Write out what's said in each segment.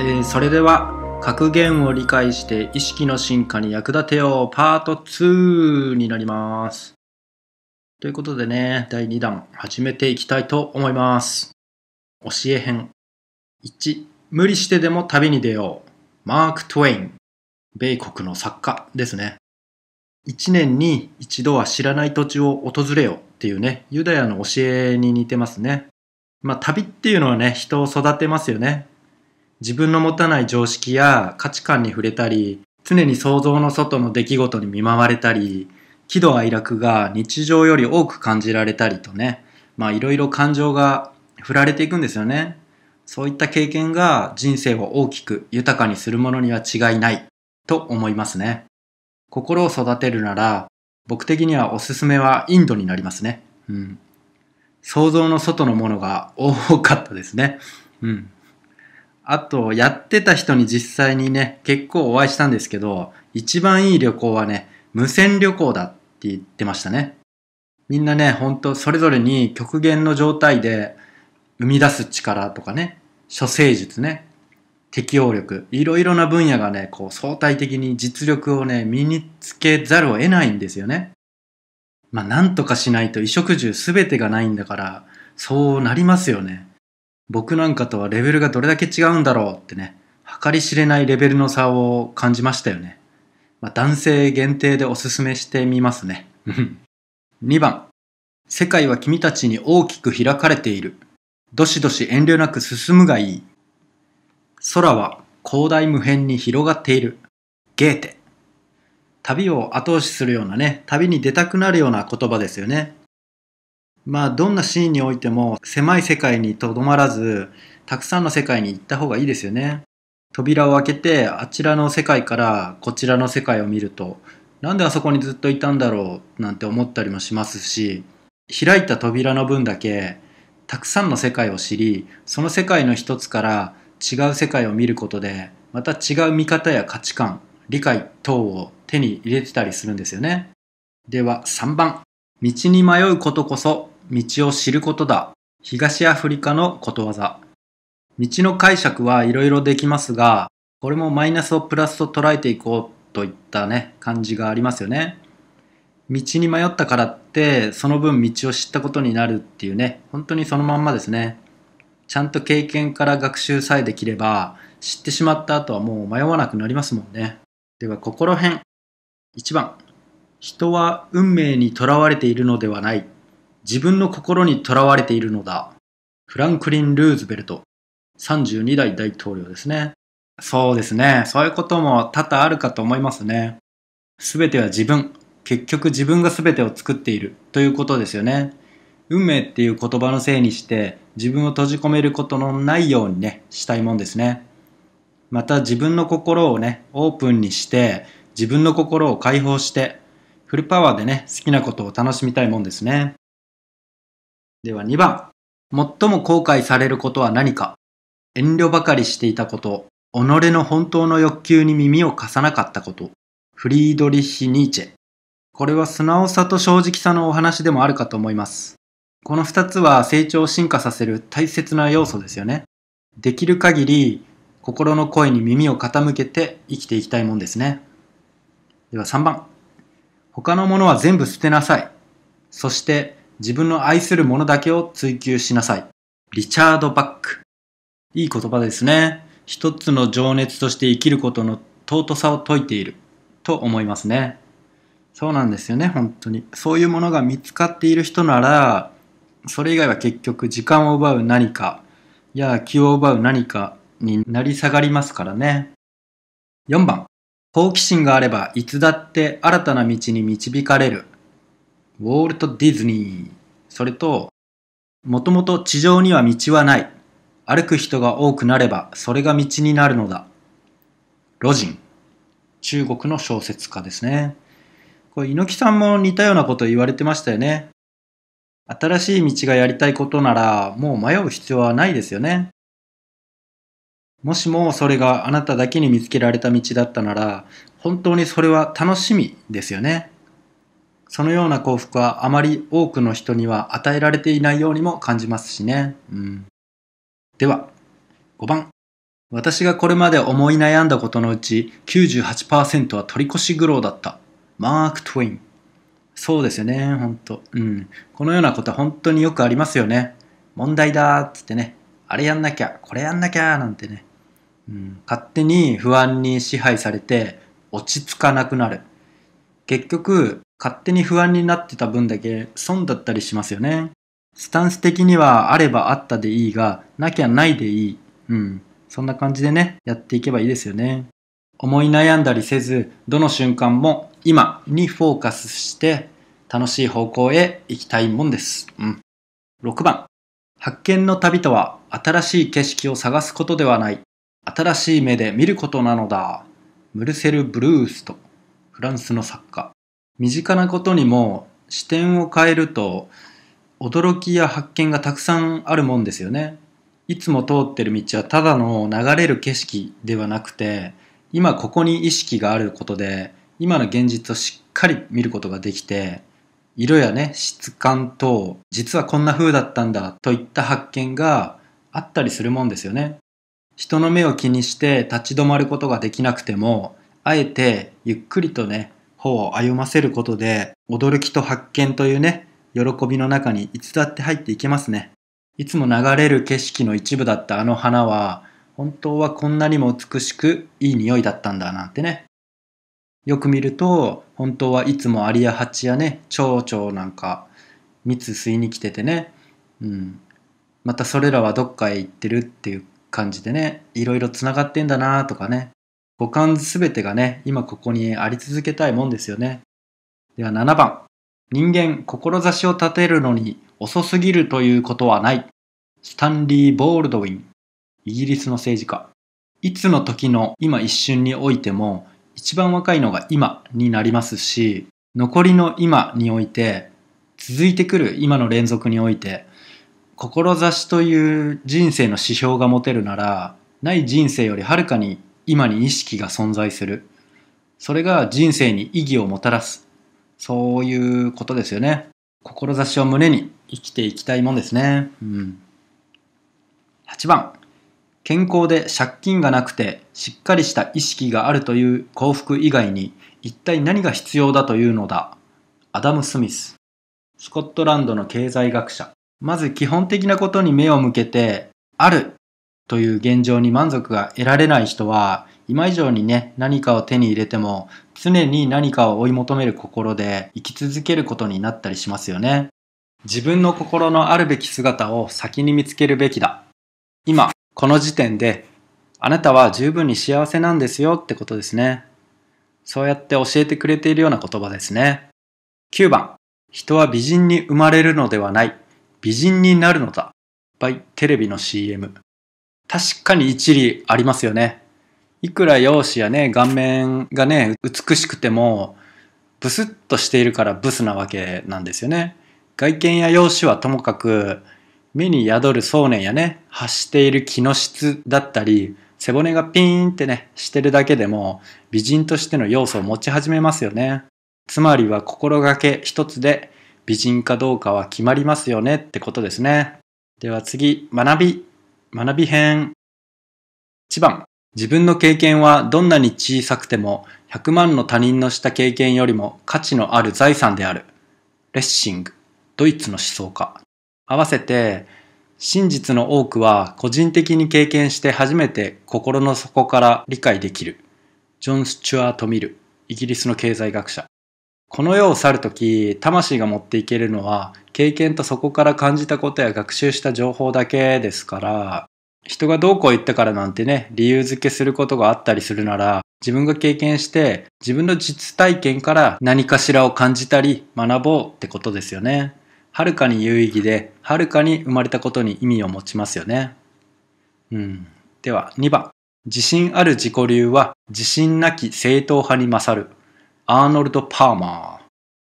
えーそれでは格言を理解して意識の進化に役立てようパート2になります。ということでね、第2弾始めていきたいと思います。教え編。1、無理してでも旅に出よう。マーク・トウェイン。米国の作家ですね。一年に一度は知らない土地を訪れようっていうね、ユダヤの教えに似てますね。まあ旅っていうのはね、人を育てますよね。自分の持たない常識や価値観に触れたり、常に想像の外の出来事に見舞われたり、喜怒哀楽が日常より多く感じられたりとね、まあいろいろ感情が振られていくんですよね。そういった経験が人生を大きく豊かにするものには違いないと思いますね。心を育てるなら、僕的にはおすすめはインドになりますね。うん。想像の外のものが多かったですね。うん。あと、やってた人に実際にね、結構お会いしたんですけど、一番いい旅行はね、無線旅行だって言ってましたね。みんなね、ほんとそれぞれに極限の状態で生み出す力とかね、処世術ね、適応力、いろいろな分野がね、こう相対的に実力をね、身につけざるを得ないんですよね。まあ、なんとかしないと衣食住すべてがないんだから、そうなりますよね。僕なんかとはレベルがどれだけ違うんだろうってね、計り知れないレベルの差を感じましたよね。まあ、男性限定でおすすめしてみますね。2番。世界は君たちに大きく開かれている。どしどし遠慮なく進むがいい。空は広大無辺に広がっている。ゲーテ。旅を後押しするようなね、旅に出たくなるような言葉ですよね。まあ、どんなシーンにおいても狭い世界にとどまらず、たくさんの世界に行った方がいいですよね。扉を開けて、あちらの世界からこちらの世界を見ると、なんであそこにずっといたんだろうなんて思ったりもしますし、開いた扉の分だけ、たくさんの世界を知り、その世界の一つから違う世界を見ることで、また違う見方や価値観、理解等を手に入れてたりするんですよね。では3番。道に迷うことこそ道を知ることだ。東アフリカのことわざ。道の解釈はいろいろできますが、これもマイナスをプラスと捉えていこうといったね、感じがありますよね。道に迷ったからって、その分道を知ったことになるっていうね、本当にそのまんまですね。ちゃんと経験から学習さえできれば、知ってしまった後はもう迷わなくなりますもんね。では、心編。1番。人は運命にとらわれているのではない。自分の心にとらわれているのだ。フランクリン・ルーズベルト。32代大統領ですね。そうですね。そういうことも多々あるかと思いますね。すべては自分。結局自分がすべてを作っているということですよね。運命っていう言葉のせいにして自分を閉じ込めることのないようにね、したいもんですね。また自分の心をね、オープンにして自分の心を解放してフルパワーでね、好きなことを楽しみたいもんですね。では2番。最も後悔されることは何か遠慮ばかりしていたこと。己の本当の欲求に耳を貸さなかったこと。フリードリッヒ・ニーチェ。これは素直さと正直さのお話でもあるかと思います。この2つは成長を進化させる大切な要素ですよね。できる限り心の声に耳を傾けて生きていきたいもんですね。では3番。他のものは全部捨てなさい。そして自分の愛するものだけを追求しなさい。リチャード・バック。いい言葉ですね。一つの情熱として生きることの尊さを説いていると思いますね。そうなんですよね、本当に。そういうものが見つかっている人なら、それ以外は結局時間を奪う何かや気を奪う何かになり下がりますからね。4番。好奇心があればいつだって新たな道に導かれる。ウォールト・ディズニー。それと、もともと地上には道はない。歩く人が多くなればそれが道になるのだ。ロジン。中国の小説家ですね。これ猪木さんも似たようなこと言われてましたよね。新しい道がやりたいことならもう迷う必要はないですよね。もしもそれがあなただけに見つけられた道だったなら本当にそれは楽しみですよね。そのような幸福はあまり多くの人には与えられていないようにも感じますしね。うん、では、5番。私がこれまで思い悩んだことのうち98%は取り越し苦労だった。マーク・トゥイン。そうですよね、ほんと。うん。このようなことは本当によくありますよね。問題だっつってね。あれやんなきゃ、これやんなきゃなんてね。うん、勝手に不安に支配されて落ち着かなくなる。結局、勝手に不安になってた分だけ損だったりしますよね。スタンス的にはあればあったでいいが、なきゃないでいい。うん。そんな感じでね、やっていけばいいですよね。思い悩んだりせず、どの瞬間も今にフォーカスして楽しい方向へ行きたいもんです。うん。6番。発見の旅とは新しい景色を探すことではない。新しい目で見ることなのだ。ムルセル・ブルースとフランスの作家。身近なことにも視点を変えると驚きや発見がたくさんあるもんですよね。いつも通ってる道はただの流れる景色ではなくて今ここに意識があることで今の現実をしっかり見ることができて色やね質感と実はこんな風だったんだといった発見があったりするもんですよね人の目を気にして立ち止まることができなくてもあえてゆっくりとね歩を歩ませることで驚きと発見というね喜びの中にいつだって入っていけますねいつも流れる景色の一部だったあの花は、本当はこんなにも美しくいい匂いだったんだなんてね。よく見ると、本当はいつもアリやハチやね、蝶々なんか蜜吸いに来ててね、うん。またそれらはどっかへ行ってるっていう感じでね、いろいろ繋がってんだなとかね、五感すべてがね、今ここにあり続けたいもんですよね。では7番。人間、志を立てるのに遅すぎるということはない。スタンリー・ボールドウィン。イギリスの政治家。いつの時の今一瞬においても、一番若いのが今になりますし、残りの今において、続いてくる今の連続において、志という人生の指標が持てるなら、ない人生よりはるかに今に意識が存在する。それが人生に意義をもたらす。そういうことですよね。志を胸に生きていきたいもんですね。うん。8番。健康で借金がなくてしっかりした意識があるという幸福以外に一体何が必要だというのだ。アダム・スミス。スコットランドの経済学者。まず基本的なことに目を向けて、あるという現状に満足が得られない人は、今以上にね、何かを手に入れても、常に何かを追い求める心で生き続けることになったりしますよね。自分の心のあるべき姿を先に見つけるべきだ。今、この時点で、あなたは十分に幸せなんですよってことですね。そうやって教えてくれているような言葉ですね。9番、人は美人に生まれるのではない。美人になるのだ。by テレビの CM。確かに一理ありますよね。いくら容姿やね、顔面がね、美しくても、ブスッとしているからブスなわけなんですよね。外見や容姿はともかく、目に宿る想念やね、発している気の質だったり、背骨がピーンってね、してるだけでも、美人としての要素を持ち始めますよね。つまりは心がけ一つで、美人かどうかは決まりますよねってことですね。では次、学び。学び編。1番。自分の経験はどんなに小さくても100万の他人のした経験よりも価値のある財産である。レッシング、ドイツの思想家。合わせて、真実の多くは個人的に経験して初めて心の底から理解できる。ジョン・スチュアート・ミル、イギリスの経済学者。この世を去るとき、魂が持っていけるのは、経験とそこから感じたことや学習した情報だけですから、人がどうこう言ったからなんてね、理由付けすることがあったりするなら、自分が経験して自分の実体験から何かしらを感じたり学ぼうってことですよね。はるかに有意義で、はるかに生まれたことに意味を持ちますよね。うん。では2番。自信ある自己流は自信なき正統派に勝る。アーノルド・パーマー。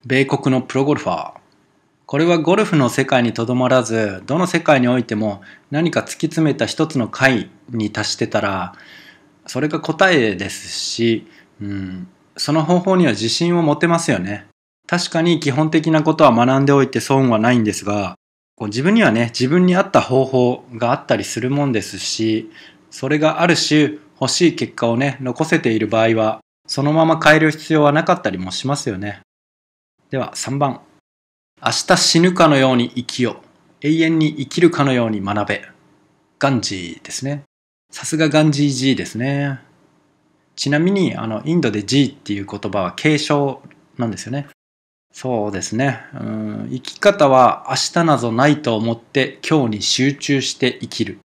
米国のプロゴルファー。これはゴルフの世界にとどまらず、どの世界においても何か突き詰めた一つの回に達してたら、それが答えですし、うん、その方法には自信を持てますよね。確かに基本的なことは学んでおいて損はないんですが、自分にはね、自分に合った方法があったりするもんですし、それがある種欲しい結果をね、残せている場合は、そのまま変える必要はなかったりもしますよね。では3番。明日死ぬかのように生きよう。永遠に生きるかのように学べ。ガンジーですね。さすがガンジー G ですね。ちなみに、あの、インドで G っていう言葉は継承なんですよね。そうですね。うん生き方は明日などないと思って今日に集中して生きる。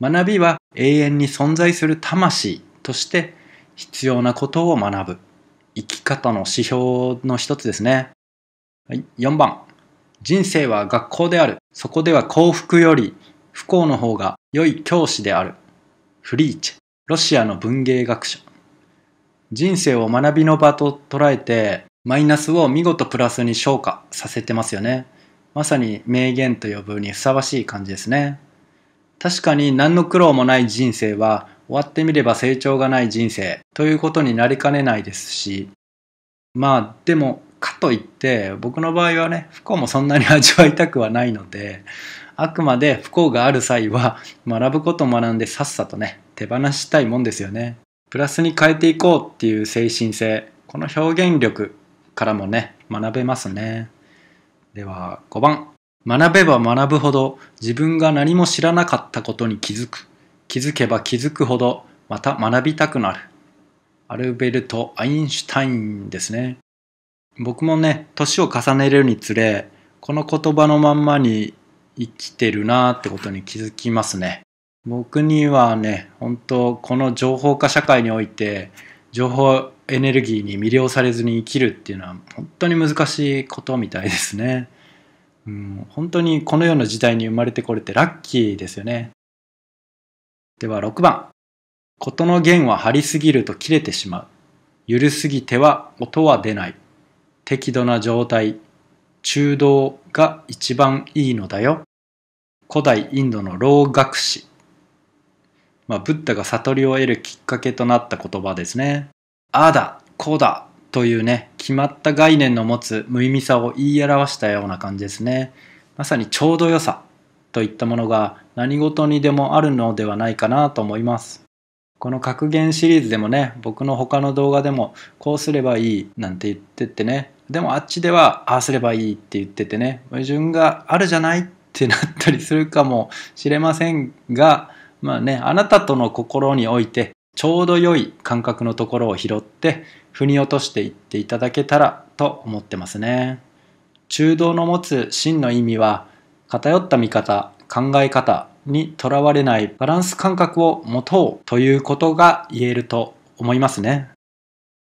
学びは永遠に存在する魂として必要なことを学ぶ。生き方の指標の一つですね。はい、4番。人生は学校である。そこでは幸福より不幸の方が良い教師である。フリーチェ。ロシアの文芸学者。人生を学びの場と捉えてマイナスを見事プラスに昇華させてますよね。まさに名言と呼ぶにふさわしい感じですね。確かに何の苦労もない人生は終わってみれば成長がない人生ということになりかねないですし、まあでもかといって僕の場合はね、不幸もそんなに味わいたくはないので、あくまで不幸がある際は学ぶことを学んでさっさとね、手放したいもんですよね。プラスに変えていこうっていう精神性、この表現力からもね、学べますね。では5番。学べば学ぶほど自分が何も知らなかったことに気づく。気づけば気づくほどまた学びたくなる。アルベルト・アインシュタインですね。僕もね、年を重ねるにつれ、この言葉のまんまに生きてるなってことに気づきますね。僕にはね、本当この情報化社会において、情報エネルギーに魅了されずに生きるっていうのは本当に難しいことみたいですね。うん、本当にこのような時代に生まれてこれてラッキーですよね。では6番。事の弦は張りすぎると切れてしまう。緩すぎては音は出ない。適度な状態、中道が一番いいのだよ。古代インドの老学士。まあ、ブッダが悟りを得るきっかけとなった言葉ですね。あだ、こだというね、決まった概念の持つ無意味さを言い表したような感じですね。まさにちょうど良さといったものが何事にでもあるのではないかなと思います。この格言シリーズでもね、僕の他の動画でもこうすればいいなんて言ってってね、でもあっちではああすればいいって言っててね、矛盾があるじゃないってなったりするかもしれませんが、まあね、あなたとの心においてちょうど良い感覚のところを拾って腑に落としていっていただけたらと思ってますね。中道の持つ真の意味は偏った見方、考え方にとらわれないバランス感覚を持とうということが言えると思いますね。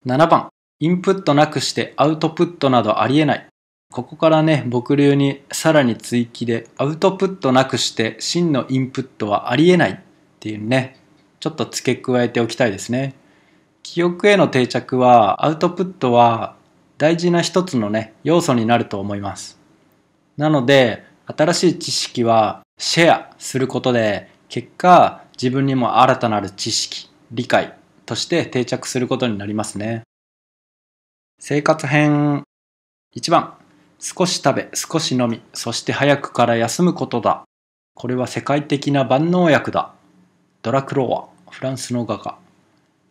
7番、インプットなくしてアウトプットなどありえない。ここからね、僕流にさらに追記でアウトプットなくして真のインプットはありえないっていうね、ちょっと付け加えておきたいですね。記憶への定着はアウトプットは大事な一つのね、要素になると思います。なので、新しい知識はシェアすることで、結果自分にも新たなる知識、理解として定着することになりますね。生活編1番少し食べ少し飲みそして早くから休むことだこれは世界的な万能薬だドラクロワフランスの画家。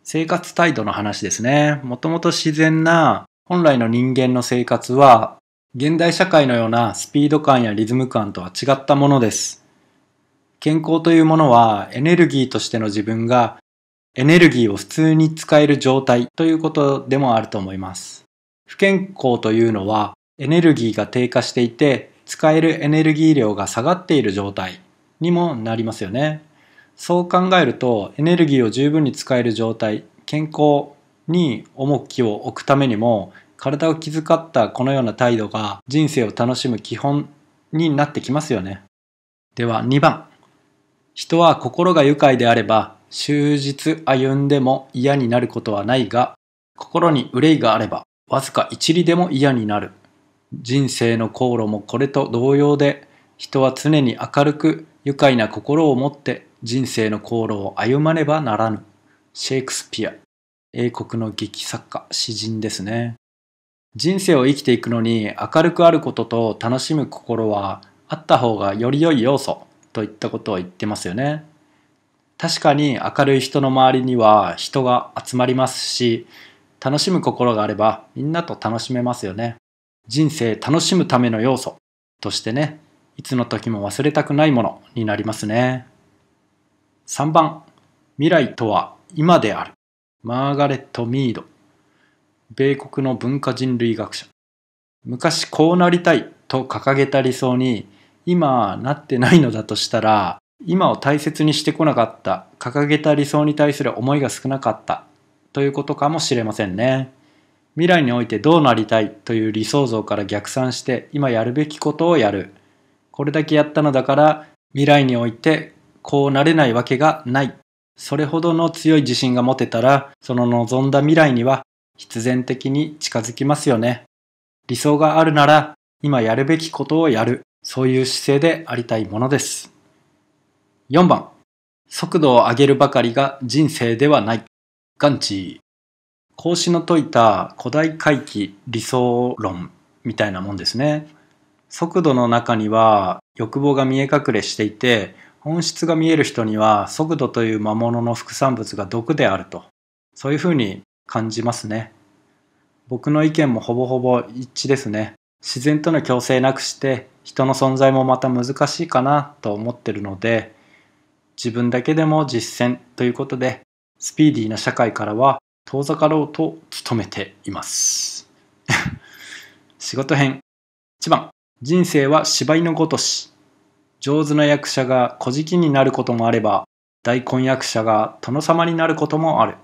生活態度の話ですね。もともと自然な本来の人間の生活は現代社会のようなスピード感やリズム感とは違ったものです。健康というものはエネルギーとしての自分がエネルギーを普通に使える状態ということでもあると思います。不健康というのはエネルギーが低下していて使えるエネルギー量が下がっている状態にもなりますよね。そう考えるとエネルギーを十分に使える状態健康に重きを置くためにも体を気遣ったこのような態度が人生を楽しむ基本になってきますよねでは2番人は心が愉快であれば終日歩んでも嫌になることはないが心に憂いがあればわずか一里でも嫌になる人生の航路もこれと同様で人は常に明るく愉快な心を持って人生の航路を歩まねばならぬ。シェイクスピア。英国の劇作家、詩人ですね。人生を生きていくのに明るくあることと楽しむ心はあった方がより良い要素といったことを言ってますよね。確かに明るい人の周りには人が集まりますし、楽しむ心があればみんなと楽しめますよね。人生楽しむための要素としてね、いつの時も忘れたくないものになりますね。3番、未来とは今である。マーガレット・ミード。米国の文化人類学者。昔こうなりたいと掲げた理想に今なってないのだとしたら今を大切にしてこなかった掲げた理想に対する思いが少なかったということかもしれませんね。未来においてどうなりたいという理想像から逆算して今やるべきことをやる。これだけやったのだから未来においてこうなれないわけがない。それほどの強い自信が持てたらその望んだ未来には必然的に近づきますよね。理想があるなら今やるべきことをやる。そういう姿勢でありたいものです。4番。速度を上げるばかりが人生ではない。ガンチー。孔子の説いた古代回帰理想論みたいなもんですね。速度の中には欲望が見え隠れしていて、本質が見える人には速度という魔物の副産物が毒であると。そういうふうに感じますね。僕の意見もほぼほぼ一致ですね。自然との共生なくして人の存在もまた難しいかなと思ってるので自分だけでも実践ということでスピーディーな社会からは遠ざかろうと努めています 仕事編1番人生は芝居のごとし上手な役者が小じになることもあれば大根役者が殿様になることもある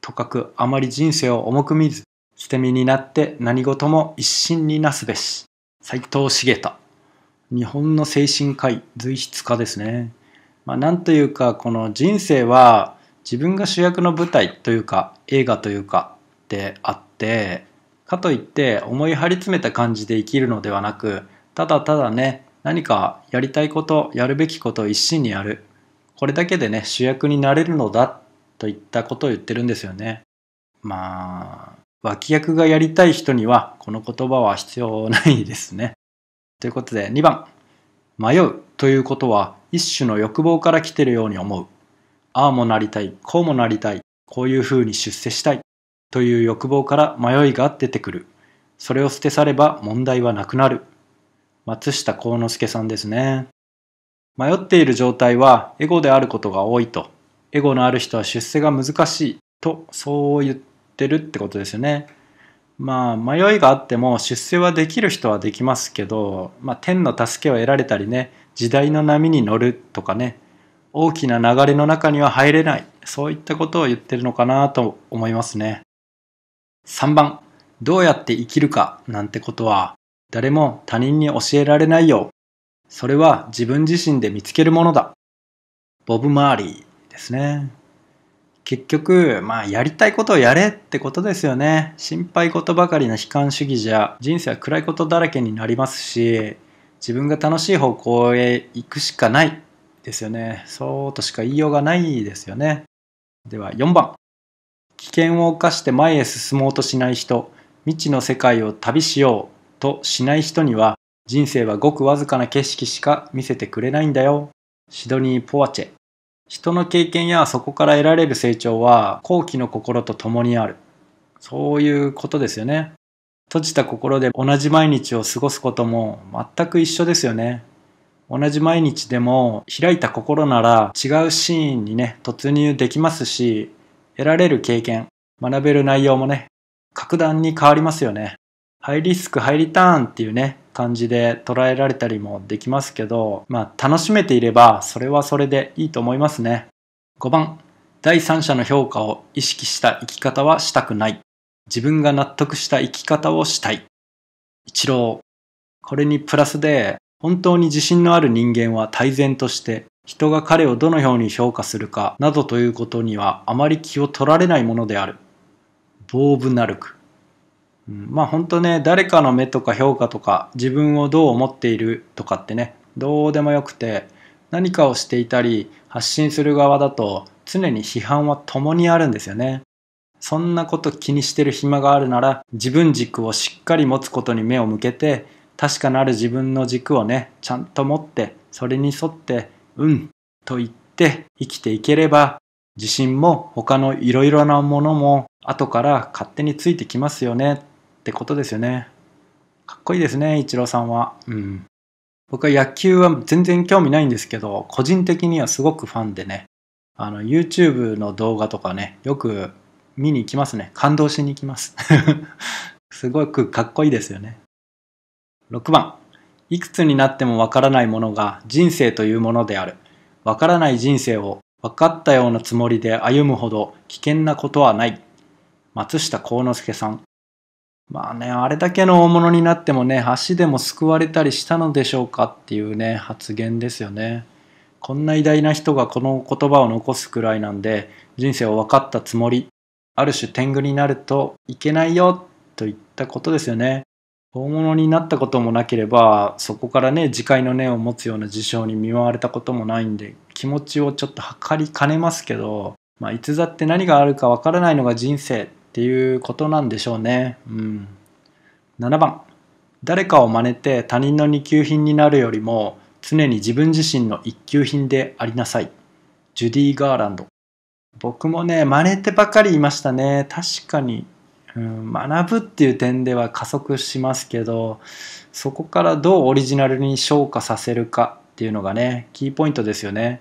とかくあまり人生を重く見ず捨て身になって何事も一心になすべし。斎藤茂太。日本の精神科医、随筆家ですね。まあ、なんというか、この人生は自分が主役の舞台というか、映画というかであって、かといって思い張り詰めた感じで生きるのではなく、ただただね、何かやりたいこと、やるべきことを一心にやる。これだけでね、主役になれるのだといったことを言ってるんですよね。まあ、脇役がやりたい人にはこの言葉は必要ないですね。ということで2番。迷うということは一種の欲望から来てるように思う。ああもなりたい、こうもなりたい、こういうふうに出世したいという欲望から迷いが出てくる。それを捨て去れば問題はなくなる。松下幸之助さんですね。迷っている状態はエゴであることが多いと。エゴのある人は出世が難しいとそう言ってるってことですよね。まあ迷いがあっても出世はできる人はできますけど、まあ、天の助けを得られたりね時代の波に乗るとかね大きな流れの中には入れないそういったことを言ってるのかなと思いますね。3番どうやって生きるかなんてことは誰も他人に教えられないよ。それは自分自身で見つけるものだ。ボブ・マーリーですね。結局、まあ、やりたいことをやれってことですよね。心配事ばかりの悲観主義じゃ、人生は暗いことだらけになりますし、自分が楽しい方向へ行くしかないですよね。そうとしか言いようがないですよね。では4番。危険を冒して前へ進もうとしない人、未知の世界を旅しようとしない人には、人生はごくわずかな景色しか見せてくれないんだよ。シドニー・ポワチェ。人の経験やそこから得られる成長は好奇の心と共にある。そういうことですよね。閉じた心で同じ毎日を過ごすことも全く一緒ですよね。同じ毎日でも開いた心なら違うシーンにね、突入できますし、得られる経験、学べる内容もね、格段に変わりますよね。ハイリスク、ハイリターンっていうね、感じで捉えられたりもできますけど、まあ楽しめていればそれはそれでいいと思いますね。5番、第三者の評価を意識した生き方はしたくない。自分が納得した生き方をしたい。一郎。これにプラスで、本当に自信のある人間は泰然として、人が彼をどのように評価するかなどということにはあまり気を取られないものである。ボーブ・ナルク。うん、まあ本当ね誰かの目とか評価とか自分をどう思っているとかってねどうでもよくて何かをしていたり発信する側だと常に批判は共にあるんですよね。そんなこと気にしてる暇があるなら自分軸をしっかり持つことに目を向けて確かなる自分の軸をねちゃんと持ってそれに沿って「うん」と言って生きていければ、自信も他のいろいろなものも後から勝手についてきますよねってことですよね。かっこいいですね、イチローさんは。うん。僕は野球は全然興味ないんですけど、個人的にはすごくファンでね、あの、YouTube の動画とかね、よく見に行きますね。感動しに行きます。すごくかっこいいですよね。6番。いくつになってもわからないものが人生というものである。わからない人生を分かったようなつもりで歩むほど危険なことはない。松下幸之助さん。まあね、あれだけの大物になってもね、足でも救われたりしたのでしょうかっていうね、発言ですよね。こんな偉大な人がこの言葉を残すくらいなんで、人生を分かったつもり、ある種天狗になるといけないよといったことですよね。大物になったこともなければ、そこからね、自戒の念を持つような事象に見舞われたこともないんで、気持ちをちょっと測りかねますけど、まあ、いつだって何があるかわからないのが人生っていうことなんでしょうね。うん。7番。誰かを真似て他人の二級品になるよりも、常に自分自身の一級品でありなさい。ジュディ・ガーランド。僕もね、真似てばかりいましたね。確かに。うん、学ぶっていう点では加速しますけど、そこからどうオリジナルに昇華させるかっていうのがね、キーポイントですよね。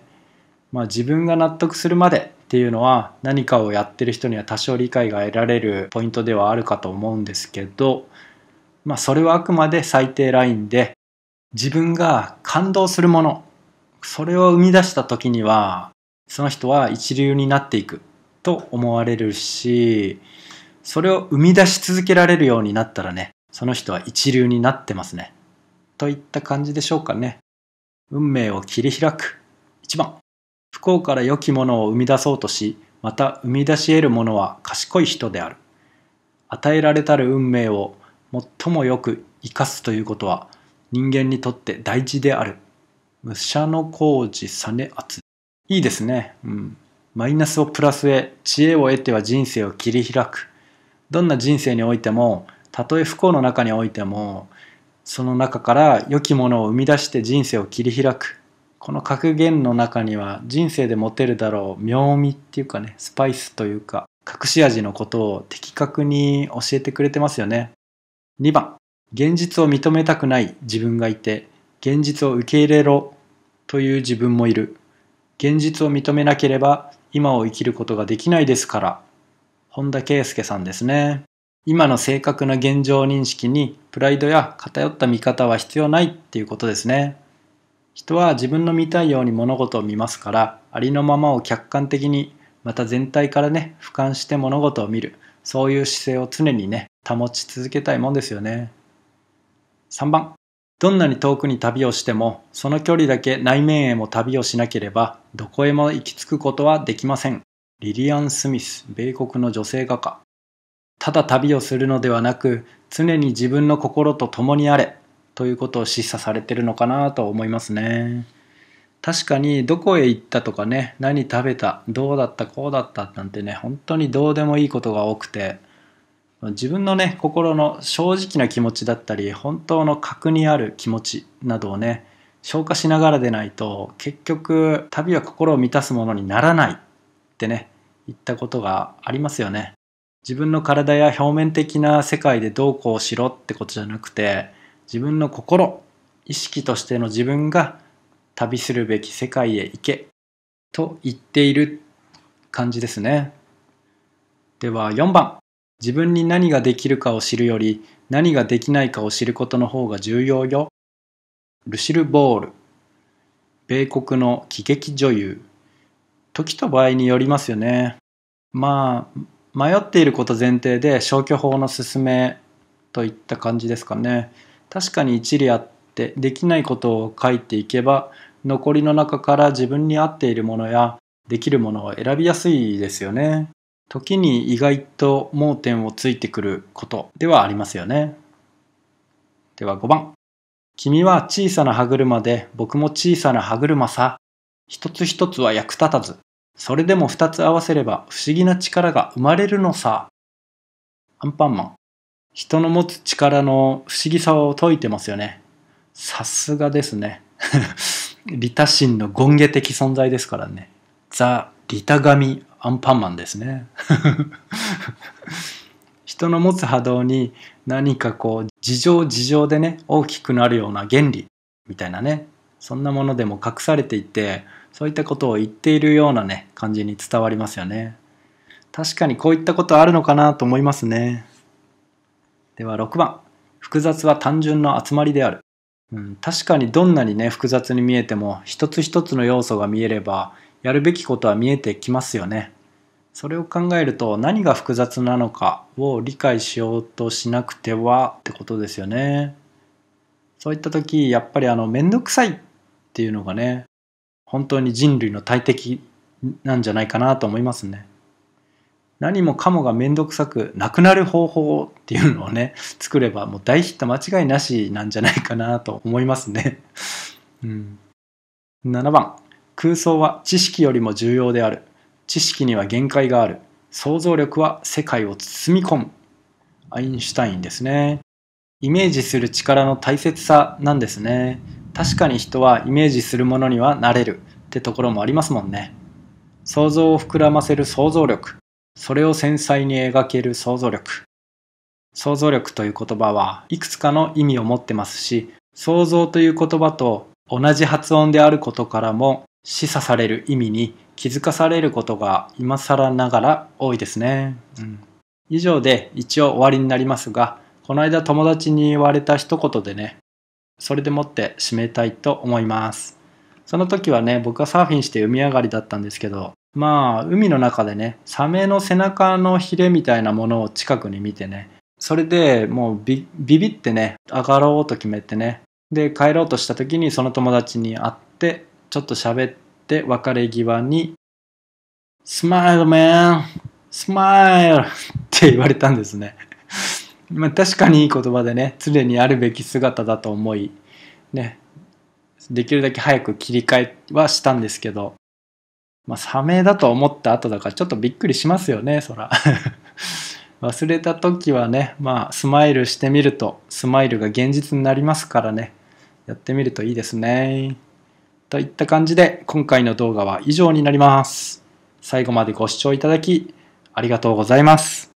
まあ自分が納得するまでっていうのは何かをやってる人には多少理解が得られるポイントではあるかと思うんですけど、まあそれはあくまで最低ラインで自分が感動するもの、それを生み出した時にはその人は一流になっていくと思われるし、それを生み出し続けられるようになったらね、その人は一流になってますね。といった感じでしょうかね。運命を切り開く。1番。不幸から良きものを生み出そうとし、また生み出し得るものは賢い人である。与えられたる運命を最もよく生かすということは人間にとって大事である。武者の工事実厚。いいですね。うん。マイナスをプラスへ、知恵を得ては人生を切り開く。どんな人生においても、たとえ不幸の中においても、その中から良きものを生み出して人生を切り開く。この格言の中には人生で持てるだろう妙味っていうかねスパイスというか隠し味のことを的確に教えてくれてますよね2番現実を認めたくない自分がいて現実を受け入れろという自分もいる現実を認めなければ今を生きることができないですから。本田圭佑さんですね。今の正確な現状認識にプライドや偏った見方は必要ないっていうことですね。人は自分の見たいように物事を見ますからありのままを客観的にまた全体からね俯瞰して物事を見る。そういう姿勢を常にね保ち続けたいもんですよね。3番。どんなに遠くに旅をしてもその距離だけ内面へも旅をしなければどこへも行き着くことはできませんリリアン・スミス米国の女性画家ただ旅をするのではなく常に自分の心と共にあれということを示唆されてるのかなと思いますね。確かにどこへ行ったとかね何食べたどうだったこうだったなんてね本当にどうでもいいことが多くて自分のね心の正直な気持ちだったり本当の核にある気持ちなどをね消化しながらでないと結局旅は心を満たすものにならないってね言ったことがありますよね。自分の体や表面的な世界でどうこうしろってことじゃなくて自分の心意識としての自分が旅するべき世界へ行けと言っている感じですねでは4番自分に何ができるかを知るより何ができないかを知ることの方が重要よ。ルシル・ボール。米国の喜劇女優。時と場合によりますよね。まあ迷っていること前提で消去法の勧めといった感じですかね。確かに一理あってできないことを書いていけば残りの中から自分に合っているものやできるものを選びやすいですよね。時に意外と盲点をついてくることではありますよね。では5番。君は小さな歯車で僕も小さな歯車さ。一つ一つは役立たず。それでも二つ合わせれば不思議な力が生まれるのさ。アンパンマン。人の持つ力の不思議さを解いてますよね。さすがですね。リタ神の権下的存在ですからね。ザ・リタ神アンパンマンですね。人の持つ波動に何かこう事情事情でね大きくなるような原理みたいなねそんなものでも隠されていてそういったことを言っているようなね感じに伝わりますよね。確かにこういったことあるのかなと思いますね。では6番。複雑は単純の集まりである、うん、確かにどんなにね複雑に見えても一つ一つの要素が見えればやるべきことは見えてきますよねそれを考えると何が複雑なのかを理解しようとしなくてはってことですよね。そういった時やっぱりあの面倒くさいっていうのがね本当に人類の大敵なんじゃないかなと思いますね。何もかもが面倒くさくなくなる方法っていうのをね作ればもう大ヒット間違いなしなんじゃないかなと思いますね。うん、7番空想は知識よりも重要である。知識には限界がある。想像力は世界を包み込む。アインシュタインですね。イメージする力の大切さなんですね。確かに人はイメージするものにはなれるってところもありますもんね。想像を膨らませる想像力。それを繊細に描ける想像力。想像力という言葉はいくつかの意味を持ってますし、想像という言葉と同じ発音であることからも示唆される意味に気づかされることが今更ながら多いですね。うん、以上で一応終わりになりますが、この間友達に言われた一言でね、それでもって締めたいと思います。その時はね、僕はサーフィンして海上がりだったんですけど、まあ、海の中でね、サメの背中のヒレみたいなものを近くに見てね、それでもうビビってね、上がろうと決めてね、で、帰ろうとした時にその友達に会って、ちょっと喋って別れ際に、スマイルマンスマイルって言われたんですね。まあ確かにいい言葉でね、常にあるべき姿だと思い、ね、できるだけ早く切り替えはしたんですけど、まあ、サメだと思った後だからちょっとびっくりしますよね、そら。忘れた時はね、まあ、スマイルしてみると、スマイルが現実になりますからね、やってみるといいですね。といった感じで、今回の動画は以上になります。最後までご視聴いただき、ありがとうございます。